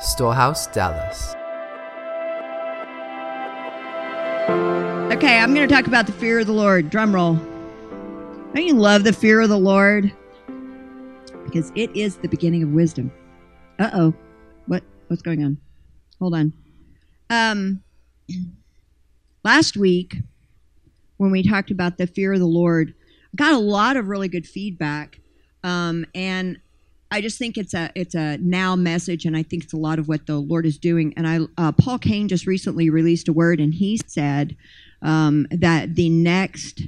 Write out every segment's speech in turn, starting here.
Storehouse, Dallas. Okay, I'm going to talk about the fear of the Lord. Drum roll. Don't you love the fear of the Lord? Because it is the beginning of wisdom. Uh oh. What what's going on? Hold on. Um last week when we talked about the fear of the Lord, I got a lot of really good feedback. Um, and I just think it's a it's a now message, and I think it's a lot of what the Lord is doing. And I uh, Paul Cain just recently released a word, and he said um, that the next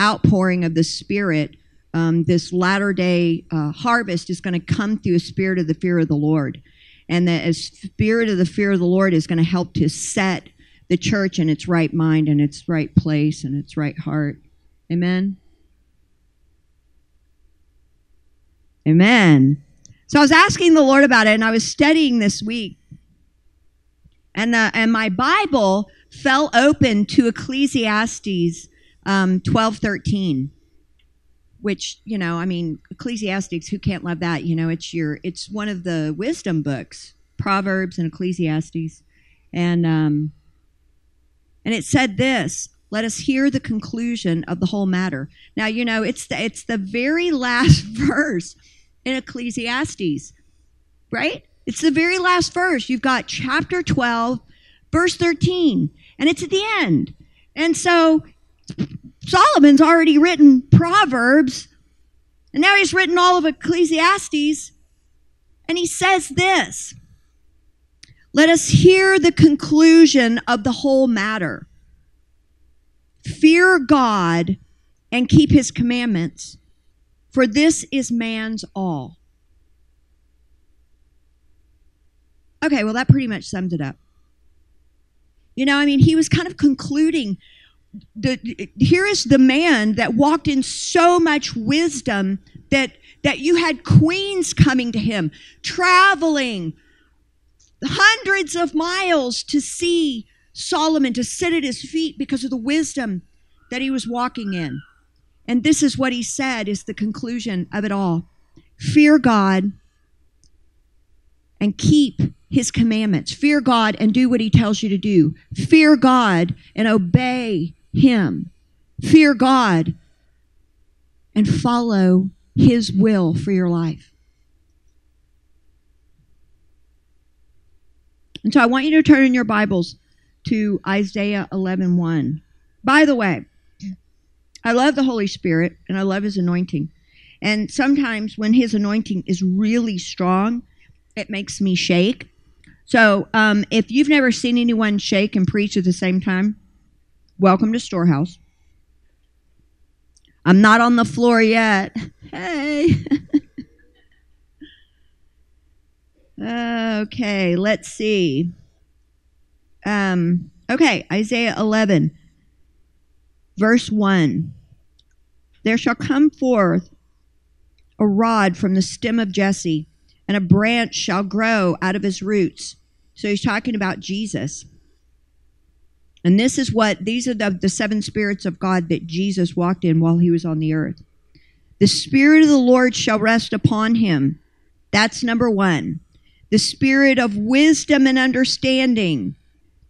outpouring of the Spirit, um, this latter day uh, harvest, is going to come through a spirit of the fear of the Lord, and that a spirit of the fear of the Lord is going to help to set the church in its right mind and its right place and its right heart. Amen. Amen. So I was asking the Lord about it, and I was studying this week, and the, and my Bible fell open to Ecclesiastes um, twelve thirteen, which you know, I mean, Ecclesiastes. Who can't love that? You know, it's your it's one of the wisdom books, Proverbs and Ecclesiastes, and um, and it said this. Let us hear the conclusion of the whole matter. Now, you know, it's the, it's the very last verse in Ecclesiastes, right? It's the very last verse. You've got chapter 12, verse 13, and it's at the end. And so Solomon's already written Proverbs, and now he's written all of Ecclesiastes, and he says this Let us hear the conclusion of the whole matter. Fear God and keep his commandments, for this is man's all. Okay, well, that pretty much summed it up. You know, I mean, he was kind of concluding the, here is the man that walked in so much wisdom that that you had queens coming to him traveling hundreds of miles to see Solomon to sit at his feet because of the wisdom that he was walking in and this is what he said is the conclusion of it all fear God and keep his commandments. Fear God and do what he tells you to do. Fear God and obey him. Fear God and follow his will for your life. And so I want you to turn in your Bibles to Isaiah 11 1. By the way, I love the Holy Spirit and I love his anointing. And sometimes when his anointing is really strong, it makes me shake. So um, if you've never seen anyone shake and preach at the same time, welcome to Storehouse. I'm not on the floor yet. Hey. okay, let's see. Um, okay, Isaiah 11, verse 1. There shall come forth a rod from the stem of Jesse, and a branch shall grow out of his roots. So he's talking about Jesus. And this is what, these are the, the seven spirits of God that Jesus walked in while he was on the earth. The Spirit of the Lord shall rest upon him. That's number one. The Spirit of wisdom and understanding.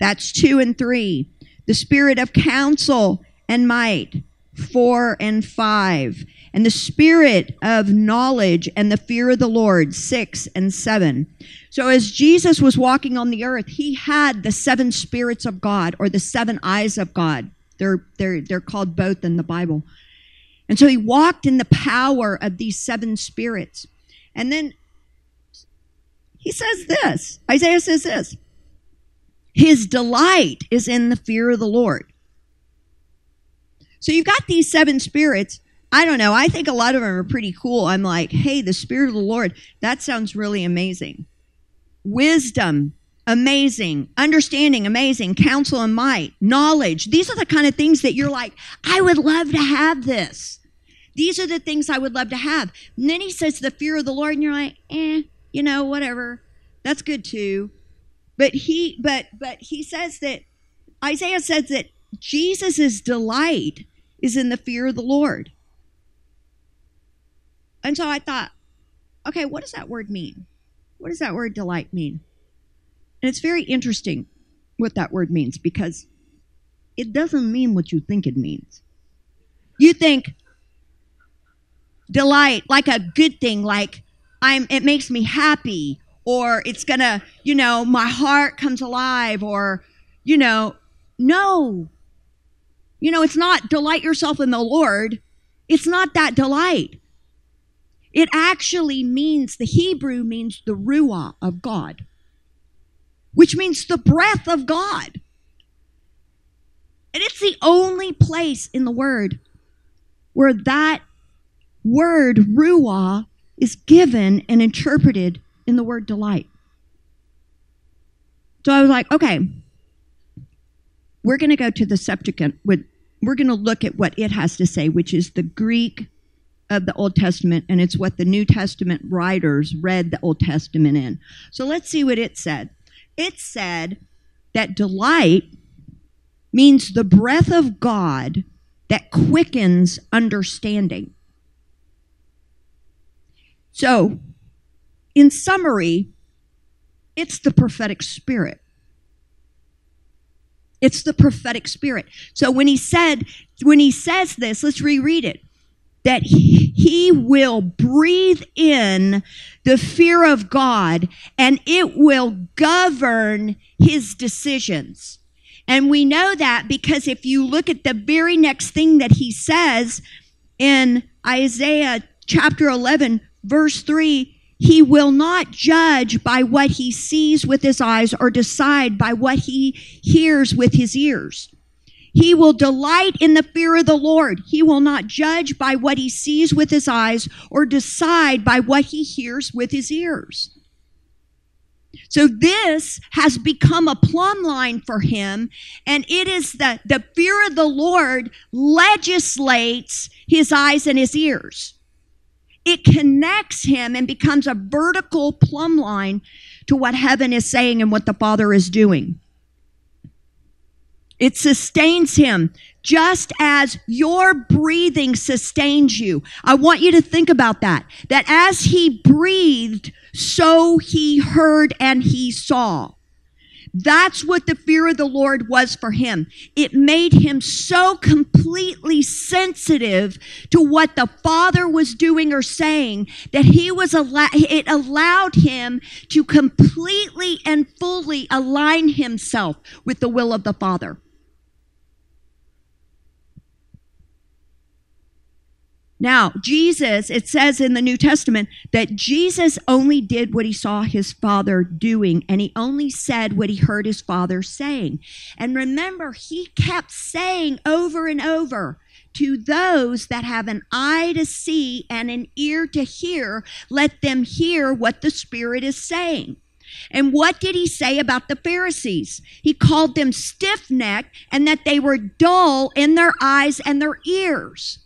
That's two and three. The Spirit of counsel and might. 4 and 5. And the spirit of knowledge and the fear of the Lord, 6 and 7. So as Jesus was walking on the earth, he had the seven spirits of God or the seven eyes of God. They're, they're, they're called both in the Bible. And so he walked in the power of these seven spirits. And then he says this Isaiah says this His delight is in the fear of the Lord. So you've got these seven spirits. I don't know. I think a lot of them are pretty cool. I'm like, hey, the Spirit of the Lord, that sounds really amazing. Wisdom, amazing. Understanding, amazing. Counsel and might. Knowledge. These are the kind of things that you're like, I would love to have this. These are the things I would love to have. And then he says the fear of the Lord, and you're like, eh, you know, whatever. That's good too. But he but but he says that Isaiah says that Jesus' delight is in the fear of the Lord. And so I thought, okay, what does that word mean? What does that word delight mean? And it's very interesting what that word means because it doesn't mean what you think it means. You think delight like a good thing, like I'm it makes me happy or it's to, you know, my heart comes alive or you know, no. You know, it's not delight yourself in the Lord. It's not that delight. It actually means, the Hebrew means the Ruah of God, which means the breath of God. And it's the only place in the Word where that word, Ruah, is given and interpreted in the word delight. So I was like, okay, we're going to go to the Septuagint. We're going to look at what it has to say, which is the Greek of the Old Testament, and it's what the New Testament writers read the Old Testament in. So let's see what it said. It said that delight means the breath of God that quickens understanding. So, in summary, it's the prophetic spirit. It's the prophetic spirit. So when he said, when he says this, let's reread it that he will breathe in the fear of God and it will govern his decisions. And we know that because if you look at the very next thing that he says in Isaiah chapter 11, verse 3, he will not judge by what he sees with his eyes or decide by what he hears with his ears. He will delight in the fear of the Lord. He will not judge by what he sees with his eyes or decide by what he hears with his ears. So this has become a plumb line for him, and it is that the fear of the Lord legislates his eyes and his ears. It connects him and becomes a vertical plumb line to what heaven is saying and what the Father is doing. It sustains him just as your breathing sustains you. I want you to think about that. That as he breathed, so he heard and he saw. That's what the fear of the Lord was for him. It made him so completely sensitive to what the Father was doing or saying that he was al- it allowed him to completely and fully align himself with the will of the Father. Now, Jesus, it says in the New Testament that Jesus only did what he saw his Father doing, and he only said what he heard his Father saying. And remember, he kept saying over and over, to those that have an eye to see and an ear to hear, let them hear what the Spirit is saying. And what did he say about the Pharisees? He called them stiff necked and that they were dull in their eyes and their ears.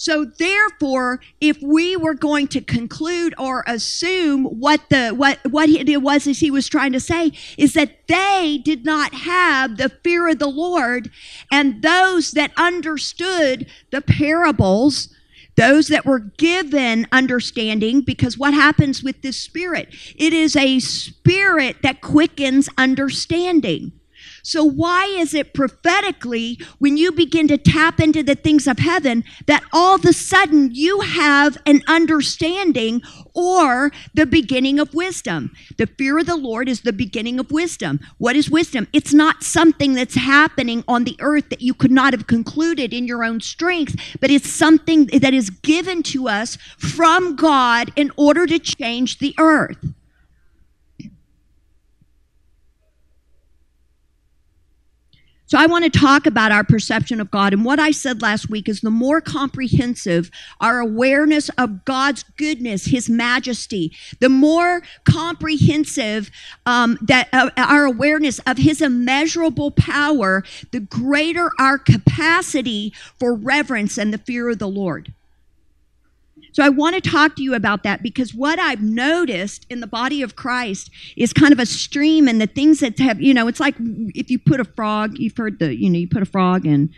So therefore, if we were going to conclude or assume what the what what it was as he was trying to say is that they did not have the fear of the Lord, and those that understood the parables those that were given understanding because what happens with this spirit? It is a spirit that quickens understanding so, why is it prophetically, when you begin to tap into the things of heaven, that all of a sudden you have an understanding or the beginning of wisdom? The fear of the Lord is the beginning of wisdom. What is wisdom? It's not something that's happening on the earth that you could not have concluded in your own strength, but it's something that is given to us from God in order to change the earth. So I want to talk about our perception of God. And what I said last week is the more comprehensive our awareness of God's goodness, His majesty, the more comprehensive um, that uh, our awareness of His immeasurable power, the greater our capacity for reverence and the fear of the Lord. So I want to talk to you about that because what I've noticed in the body of Christ is kind of a stream and the things that have, you know, it's like if you put a frog, you've heard the, you know, you put a frog in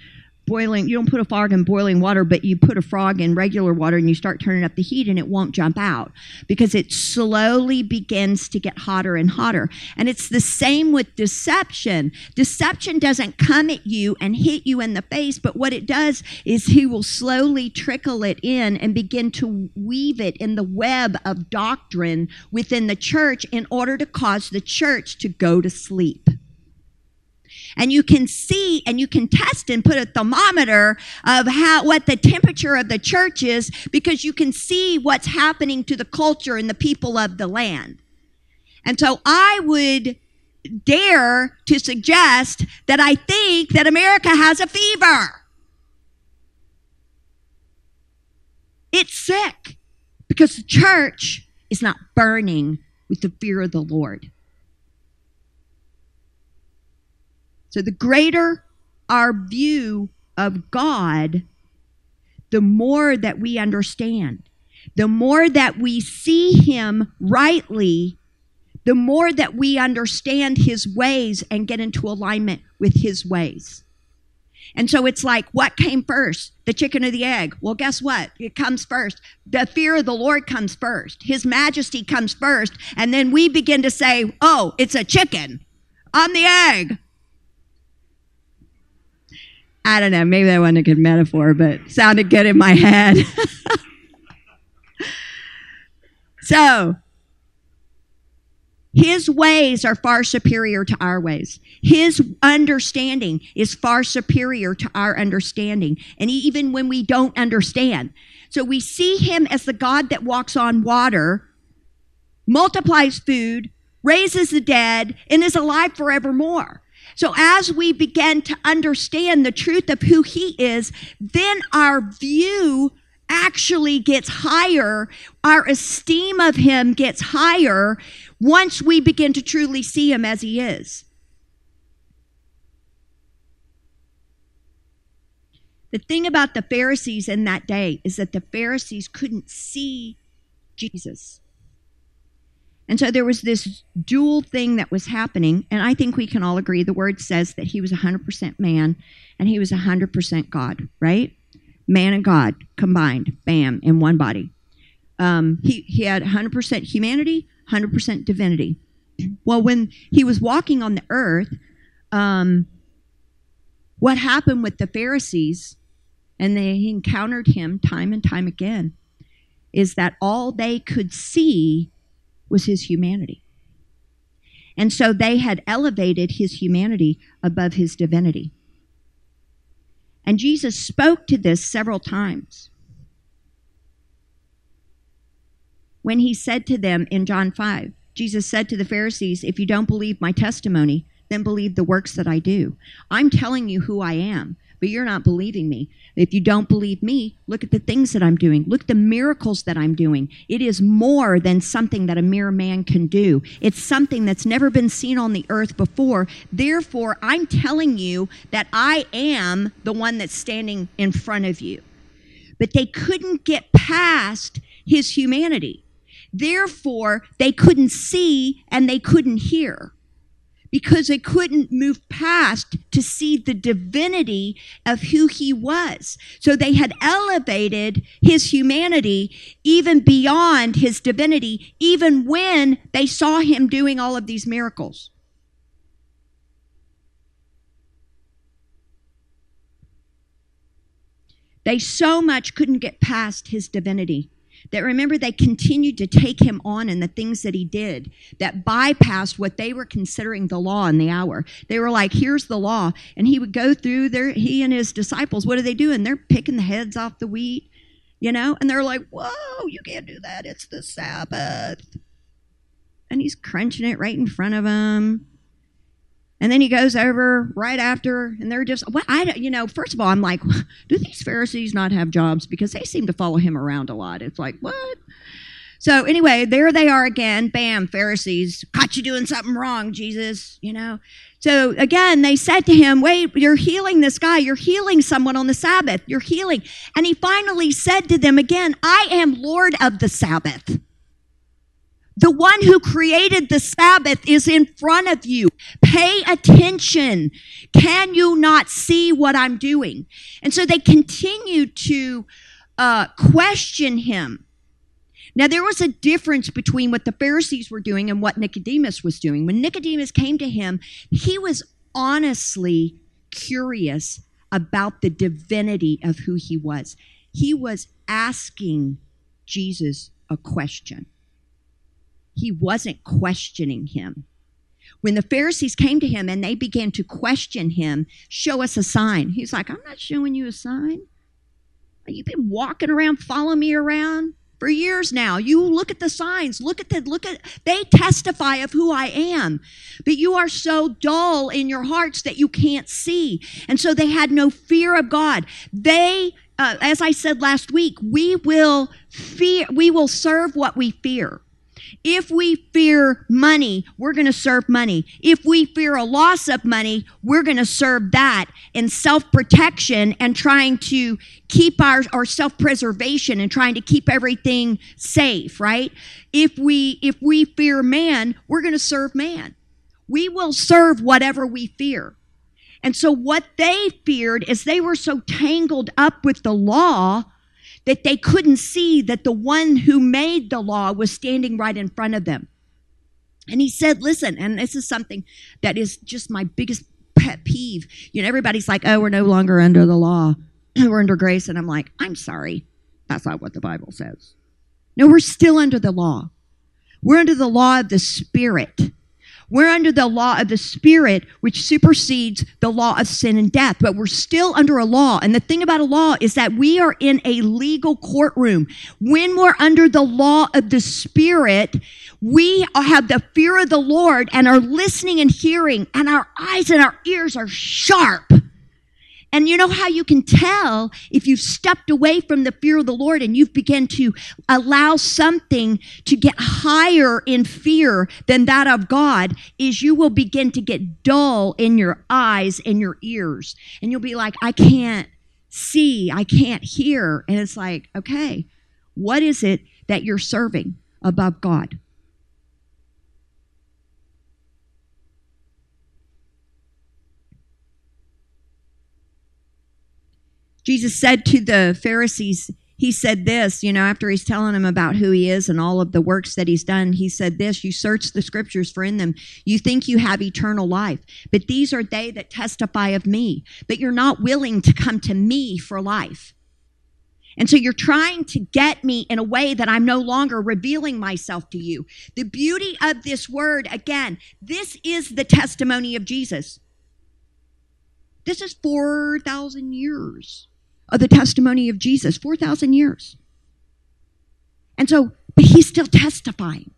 boiling, you don't put a frog in boiling water, but you put a frog in regular water and you start turning up the heat and it won't jump out because it slowly begins to get hotter and hotter. And it's the same with deception. Deception doesn't come at you and hit you in the face, but what it does is he will slowly trickle it in and begin to weave it in the web of doctrine within the church in order to cause the church to go to sleep and you can see and you can test and put a thermometer of how what the temperature of the church is because you can see what's happening to the culture and the people of the land. And so I would dare to suggest that I think that America has a fever. It's sick because the church is not burning with the fear of the Lord. So the greater our view of God, the more that we understand. The more that we see Him rightly, the more that we understand His ways and get into alignment with His ways. And so it's like, what came first? The chicken or the egg? Well, guess what? It comes first. The fear of the Lord comes first. His majesty comes first. And then we begin to say, oh, it's a chicken. I'm the egg. I don't know, maybe that wasn't a good metaphor, but sounded good in my head. so, his ways are far superior to our ways. His understanding is far superior to our understanding. And even when we don't understand. So we see him as the God that walks on water, multiplies food, raises the dead, and is alive forevermore. So, as we begin to understand the truth of who He is, then our view actually gets higher. Our esteem of Him gets higher once we begin to truly see Him as He is. The thing about the Pharisees in that day is that the Pharisees couldn't see Jesus. And so there was this dual thing that was happening. And I think we can all agree the word says that he was 100% man and he was 100% God, right? Man and God combined, bam, in one body. Um, he, he had 100% humanity, 100% divinity. Well, when he was walking on the earth, um, what happened with the Pharisees, and they encountered him time and time again, is that all they could see was his humanity. And so they had elevated his humanity above his divinity. And Jesus spoke to this several times. When he said to them in John 5, Jesus said to the Pharisees, If you don't believe my testimony, then believe the works that I do. I'm telling you who I am but you're not believing me. If you don't believe me, look at the things that I'm doing. Look at the miracles that I'm doing. It is more than something that a mere man can do. It's something that's never been seen on the earth before. Therefore, I'm telling you that I am the one that's standing in front of you. But they couldn't get past his humanity. Therefore, they couldn't see and they couldn't hear because they couldn't move past to see the divinity of who he was. So they had elevated his humanity even beyond his divinity, even when they saw him doing all of these miracles. They so much couldn't get past his divinity that remember they continued to take him on in the things that he did that bypassed what they were considering the law in the hour. They were like, here's the law. And he would go through there, he and his disciples, what are they doing? They're picking the heads off the wheat, you know? And they're like, whoa, you can't do that. It's the Sabbath. And he's crunching it right in front of them. And then he goes over right after, and they're just, well, I, you know, first of all, I'm like, do these Pharisees not have jobs? Because they seem to follow him around a lot. It's like, what? So anyway, there they are again. Bam, Pharisees, caught you doing something wrong, Jesus, you know. So again, they said to him, Wait, you're healing this guy. You're healing someone on the Sabbath. You're healing. And he finally said to them again, I am Lord of the Sabbath. The one who created the Sabbath is in front of you. Pay attention. Can you not see what I'm doing? And so they continued to uh, question him. Now, there was a difference between what the Pharisees were doing and what Nicodemus was doing. When Nicodemus came to him, he was honestly curious about the divinity of who he was. He was asking Jesus a question, he wasn't questioning him. When the Pharisees came to him and they began to question him, show us a sign. He's like, I'm not showing you a sign. You've been walking around, following me around for years now. You look at the signs, look at the look at they testify of who I am. But you are so dull in your hearts that you can't see. And so they had no fear of God. They uh, as I said last week, we will fear we will serve what we fear. If we fear money, we're going to serve money. If we fear a loss of money, we're going to serve that in self protection and trying to keep our, our self preservation and trying to keep everything safe, right? If we, if we fear man, we're going to serve man. We will serve whatever we fear. And so what they feared is they were so tangled up with the law that they couldn't see that the one who made the law was standing right in front of them. And he said, Listen, and this is something that is just my biggest pet peeve. You know, everybody's like, Oh, we're no longer under the law, we're under grace. And I'm like, I'm sorry. That's not what the Bible says. No, we're still under the law. We're under the law of the Spirit. We're under the law of the Spirit, which supersedes the law of sin and death, but we're still under a law. And the thing about a law is that we are in a legal courtroom. When we're under the law of the Spirit, we have the fear of the Lord and are listening and hearing, and our eyes and our ears are sharp and you know how you can tell if you've stepped away from the fear of the Lord and you've begun to allow something to get higher in fear than that of God is you will begin to get dull in your eyes and your ears. And you'll be like, I can't see, I can't hear. And it's like, okay, what is it that you're serving above God? Jesus said to the Pharisees, he said this, you know, after he's telling them about who he is and all of the works that he's done, he said this, you search the scriptures for in them. You think you have eternal life, but these are they that testify of me, but you're not willing to come to me for life. And so you're trying to get me in a way that I'm no longer revealing myself to you. The beauty of this word, again, this is the testimony of Jesus. This is 4,000 years of the testimony of Jesus 4,000 years. And so, but he's still testifying.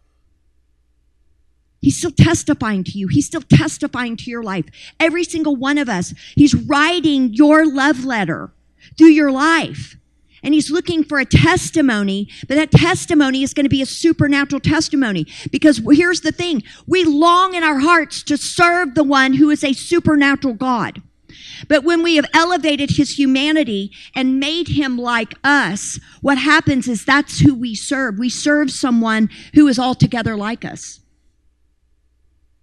He's still testifying to you. He's still testifying to your life. Every single one of us, he's writing your love letter through your life. And he's looking for a testimony, but that testimony is going to be a supernatural testimony. Because here's the thing we long in our hearts to serve the one who is a supernatural God. But when we have elevated his humanity and made him like us, what happens is that's who we serve. We serve someone who is altogether like us.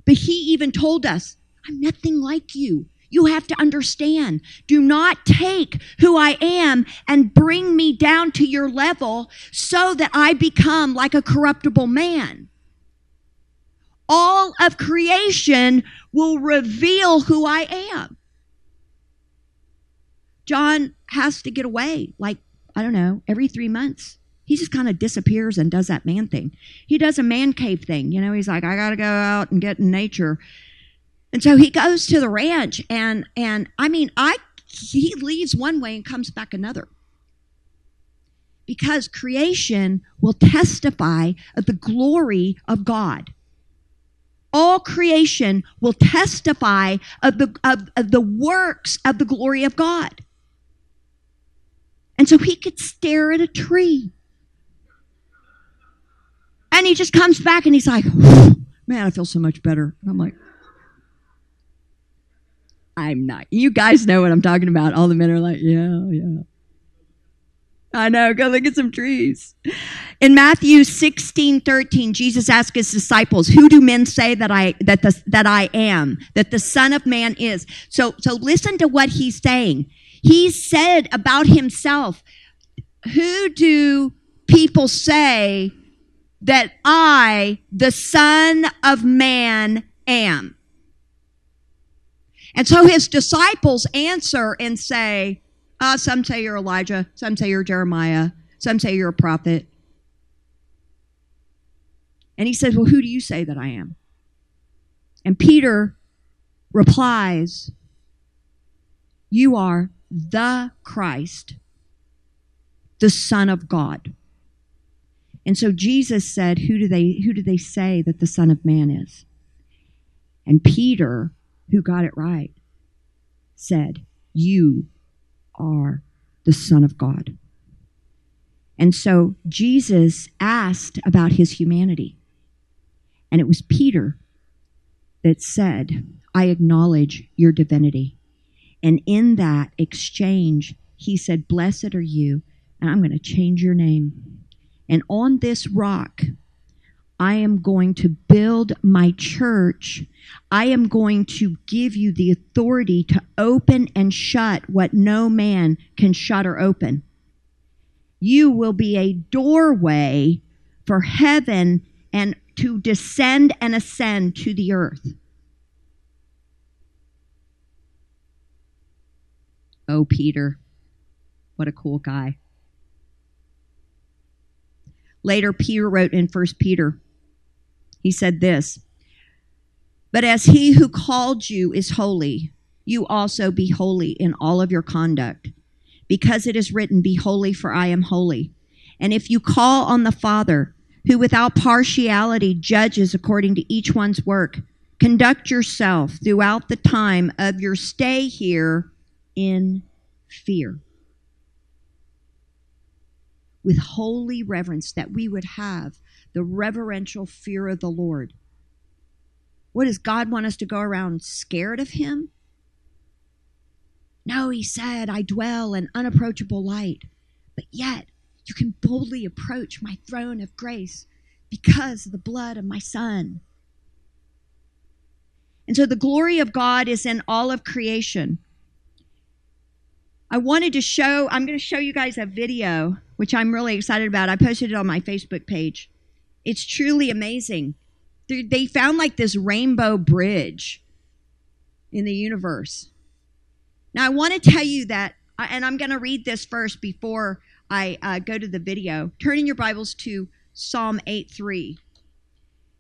But he even told us, I'm nothing like you. You have to understand. Do not take who I am and bring me down to your level so that I become like a corruptible man. All of creation will reveal who I am. John has to get away, like, I don't know, every three months. He just kind of disappears and does that man thing. He does a man cave thing. You know, he's like, I got to go out and get in nature. And so he goes to the ranch, and and I mean, I he leaves one way and comes back another. Because creation will testify of the glory of God. All creation will testify of the, of, of the works of the glory of God. And so he could stare at a tree. And he just comes back and he's like, man, I feel so much better. And I'm like, I'm not. You guys know what I'm talking about. All the men are like, yeah, yeah. I know. Go look at some trees. In Matthew 16, 13, Jesus asked his disciples, Who do men say that I that the, that I am, that the Son of Man is? So so listen to what he's saying. He said about himself, Who do people say that I, the Son of Man, am? And so his disciples answer and say, uh, Some say you're Elijah, some say you're Jeremiah, some say you're a prophet. And he says, Well, who do you say that I am? And Peter replies, You are the Christ, the Son of God. And so Jesus said, Who do they who do they say that the Son of Man is? And Peter, who got it right, said, You are the Son of God. And so Jesus asked about his humanity. And it was Peter that said, I acknowledge your divinity. And in that exchange, he said, Blessed are you, and I'm going to change your name. And on this rock, I am going to build my church. I am going to give you the authority to open and shut what no man can shut or open. You will be a doorway for heaven and to descend and ascend to the earth. Oh, Peter, what a cool guy. Later, Peter wrote in 1 Peter, he said this But as he who called you is holy, you also be holy in all of your conduct, because it is written, Be holy, for I am holy. And if you call on the Father, who without partiality judges according to each one's work, conduct yourself throughout the time of your stay here in fear. With holy reverence, that we would have the reverential fear of the Lord. What does God want us to go around scared of Him? No, He said, I dwell in unapproachable light. But yet, you can boldly approach my throne of grace because of the blood of my Son. And so the glory of God is in all of creation. I wanted to show, I'm going to show you guys a video, which I'm really excited about. I posted it on my Facebook page. It's truly amazing. They found like this rainbow bridge in the universe. Now, I want to tell you that, and I'm going to read this first before I uh, go to the video. Turn in your Bibles to Psalm 8 3.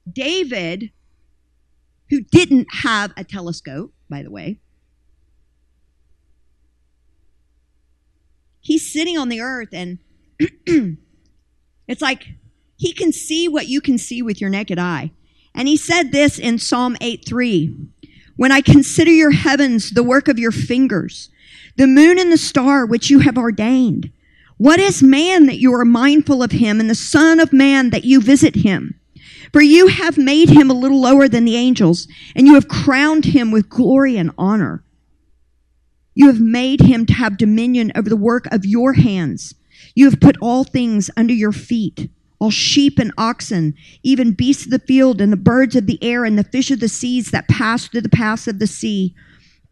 David, who didn't have a telescope, by the way, he's sitting on the earth and it's like he can see what you can see with your naked eye. And he said this in Psalm 8 3 When I consider your heavens, the work of your fingers, the moon and the star which you have ordained, what is man that you are mindful of him, and the Son of Man that you visit him? For you have made him a little lower than the angels, and you have crowned him with glory and honor. You have made him to have dominion over the work of your hands. You have put all things under your feet all sheep and oxen, even beasts of the field and the birds of the air and the fish of the seas that pass through the paths of the sea.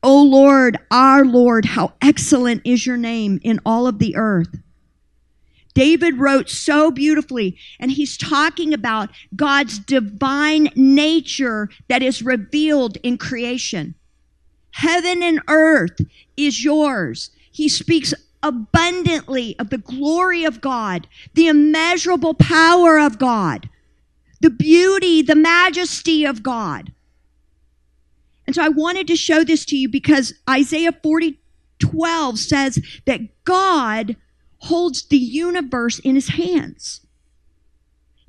O Lord, our Lord, how excellent is your name in all of the earth. David wrote so beautifully, and he's talking about God's divine nature that is revealed in creation. Heaven and earth is yours. He speaks abundantly of the glory of God, the immeasurable power of God, the beauty, the majesty of God. And so I wanted to show this to you because Isaiah 40 12 says that God holds the universe in his hands.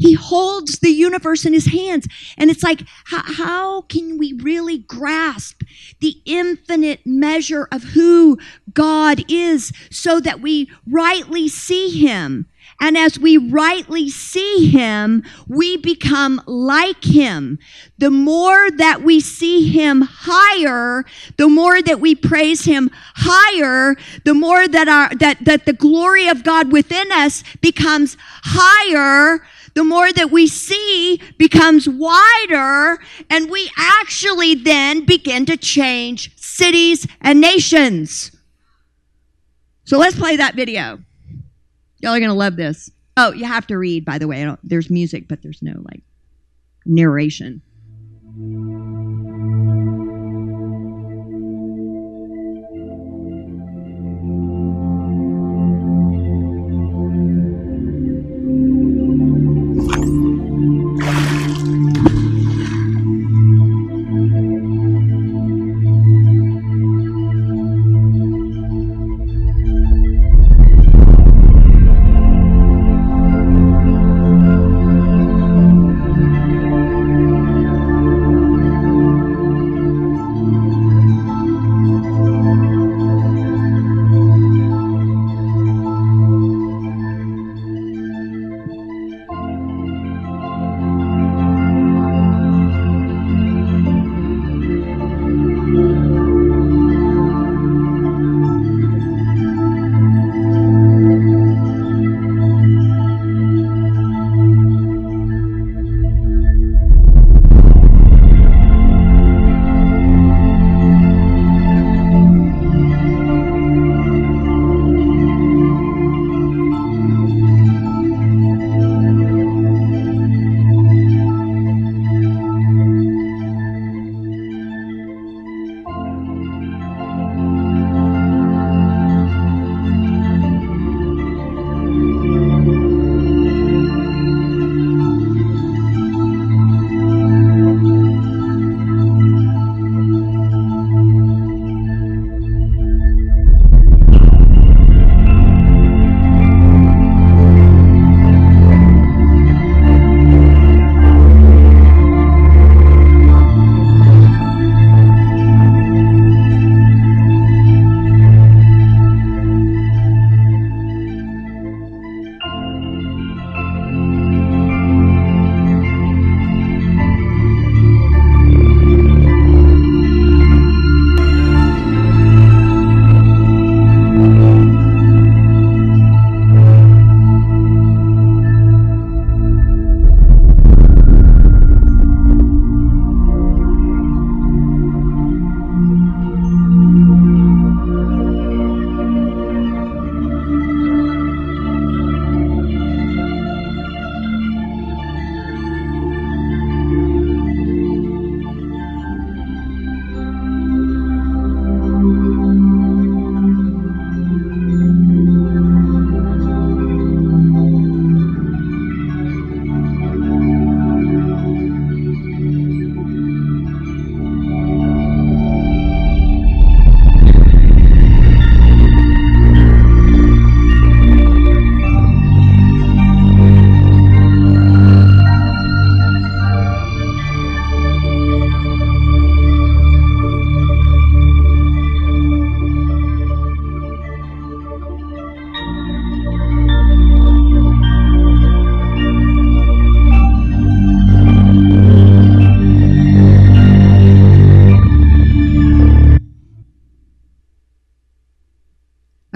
He holds the universe in his hands. And it's like, how, how, can we really grasp the infinite measure of who God is so that we rightly see him And as we rightly see him, we become like him. The more that we see him higher, the more that we praise him higher, the more that our, that, that the glory of God within us becomes higher, the more that we see becomes wider, and we actually then begin to change cities and nations. So let's play that video. Y'all are going to love this. Oh, you have to read, by the way. there's music, but there's no like narration.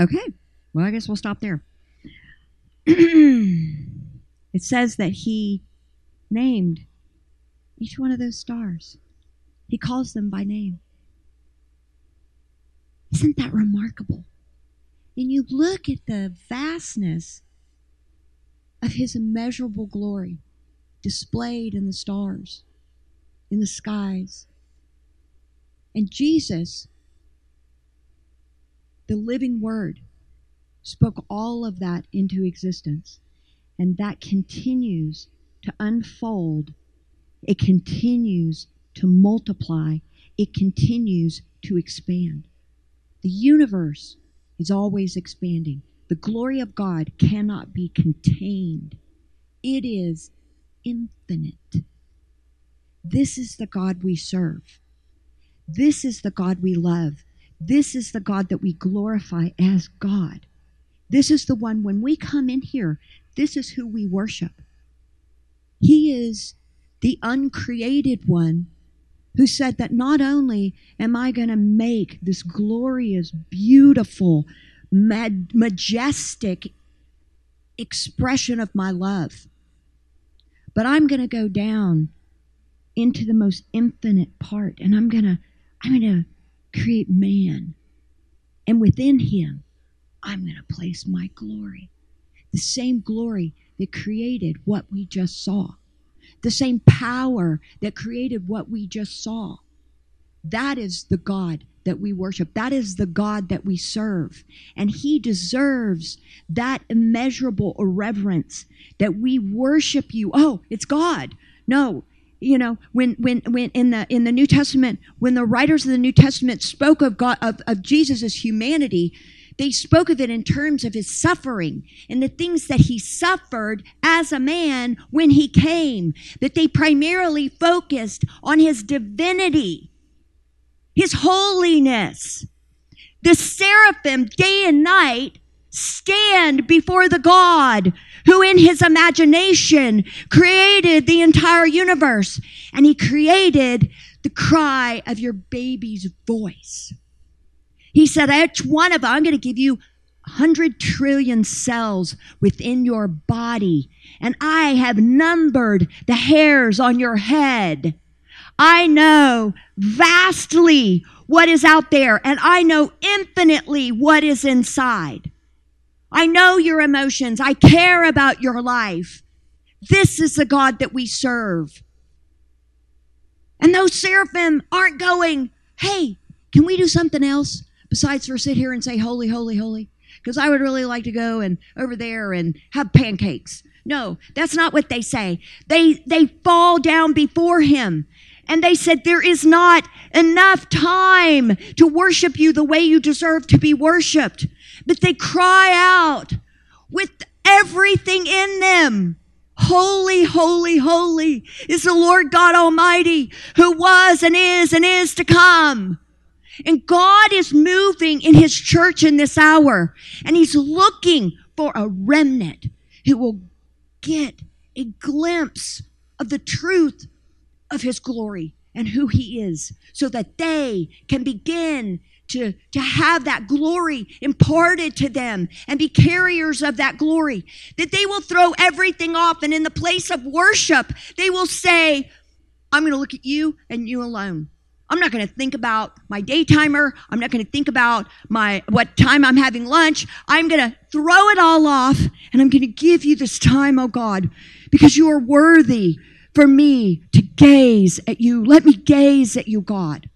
Okay, well, I guess we'll stop there. it says that he named each one of those stars, he calls them by name. Isn't that remarkable? And you look at the vastness of his immeasurable glory displayed in the stars, in the skies. And Jesus the living word spoke all of that into existence. And that continues to unfold. It continues to multiply. It continues to expand. The universe is always expanding. The glory of God cannot be contained, it is infinite. This is the God we serve. This is the God we love. This is the God that we glorify as God. This is the one, when we come in here, this is who we worship. He is the uncreated one who said that not only am I going to make this glorious, beautiful, majestic expression of my love, but I'm going to go down into the most infinite part and I'm going to I'm going to create man. And within him, I'm going to place my glory. The same glory that created what we just saw the same power that created what we just saw. That is the God that we worship. That is the God that we serve. And He deserves that immeasurable reverence that we worship you. Oh, it's God. No. You know, when when when in the in the New Testament, when the writers of the New Testament spoke of God of, of Jesus' humanity, they spoke of it in terms of his suffering and the things that he suffered as a man when he came, that they primarily focused on his divinity, his holiness. The seraphim, day and night, stand before the God who, in his imagination, created the entire universe. And he created the cry of your baby's voice. He said, each one of them, I'm going to give you 100 trillion cells within your body, and I have numbered the hairs on your head. I know vastly what is out there, and I know infinitely what is inside. I know your emotions. I care about your life. This is the God that we serve. And those seraphim aren't going, hey, can we do something else? besides for sit here and say holy, holy, holy? Because I would really like to go and over there and have pancakes. No, that's not what they say. They they fall down before him. And they said, There is not enough time to worship you the way you deserve to be worshiped. But they cry out with everything in them. Holy, holy, holy is the Lord God Almighty who was and is and is to come. And God is moving in his church in this hour. And he's looking for a remnant who will get a glimpse of the truth of his glory and who he is so that they can begin to, to have that glory imparted to them and be carriers of that glory. That they will throw everything off and in the place of worship, they will say, I'm going to look at you and you alone. I'm not going to think about my day timer. I'm not going to think about my what time I'm having lunch. I'm going to throw it all off and I'm going to give you this time, oh God, because you are worthy for me to gaze at you. Let me gaze at you, God.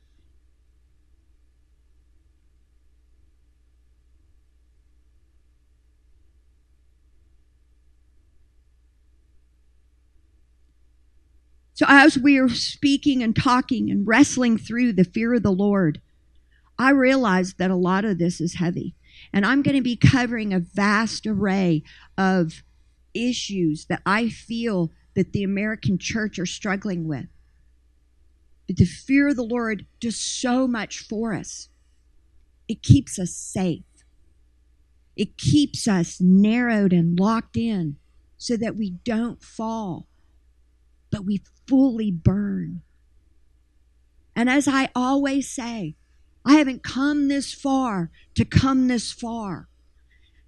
So, as we are speaking and talking and wrestling through the fear of the Lord, I realize that a lot of this is heavy. And I'm going to be covering a vast array of issues that I feel that the American church are struggling with. But the fear of the Lord does so much for us. It keeps us safe. It keeps us narrowed and locked in so that we don't fall, but we fully burn. And as I always say, I haven't come this far to come this far.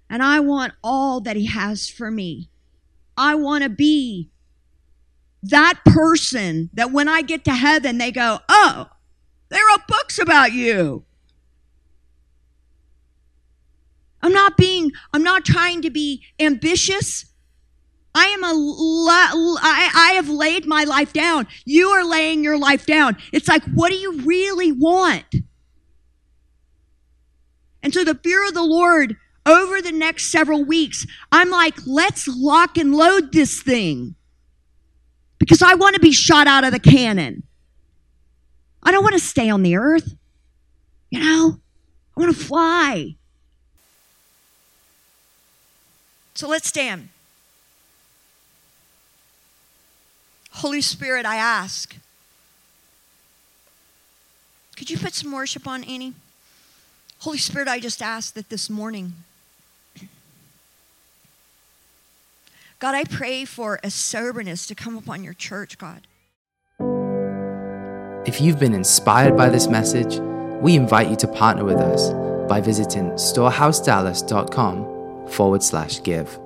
And I want all that He has for me. I want to be that person that when I get to heaven, they go, Oh, they wrote books about you. I'm not being, I'm not trying to be ambitious. I am a, I, I have laid my life down. You are laying your life down. It's like, what do you really want? And so the fear of the Lord over the next several weeks, I'm like, let's lock and load this thing because I want to be shot out of the cannon. I don't want to stay on the earth. You know, I want to fly. So let's stand. Holy Spirit, I ask. Could you put some worship on, Annie? Holy Spirit, I just ask that this morning God, I pray for a soberness to come upon your church, God. If you've been inspired by this message, we invite you to partner with us by visiting storehousedallas.com forward slash give.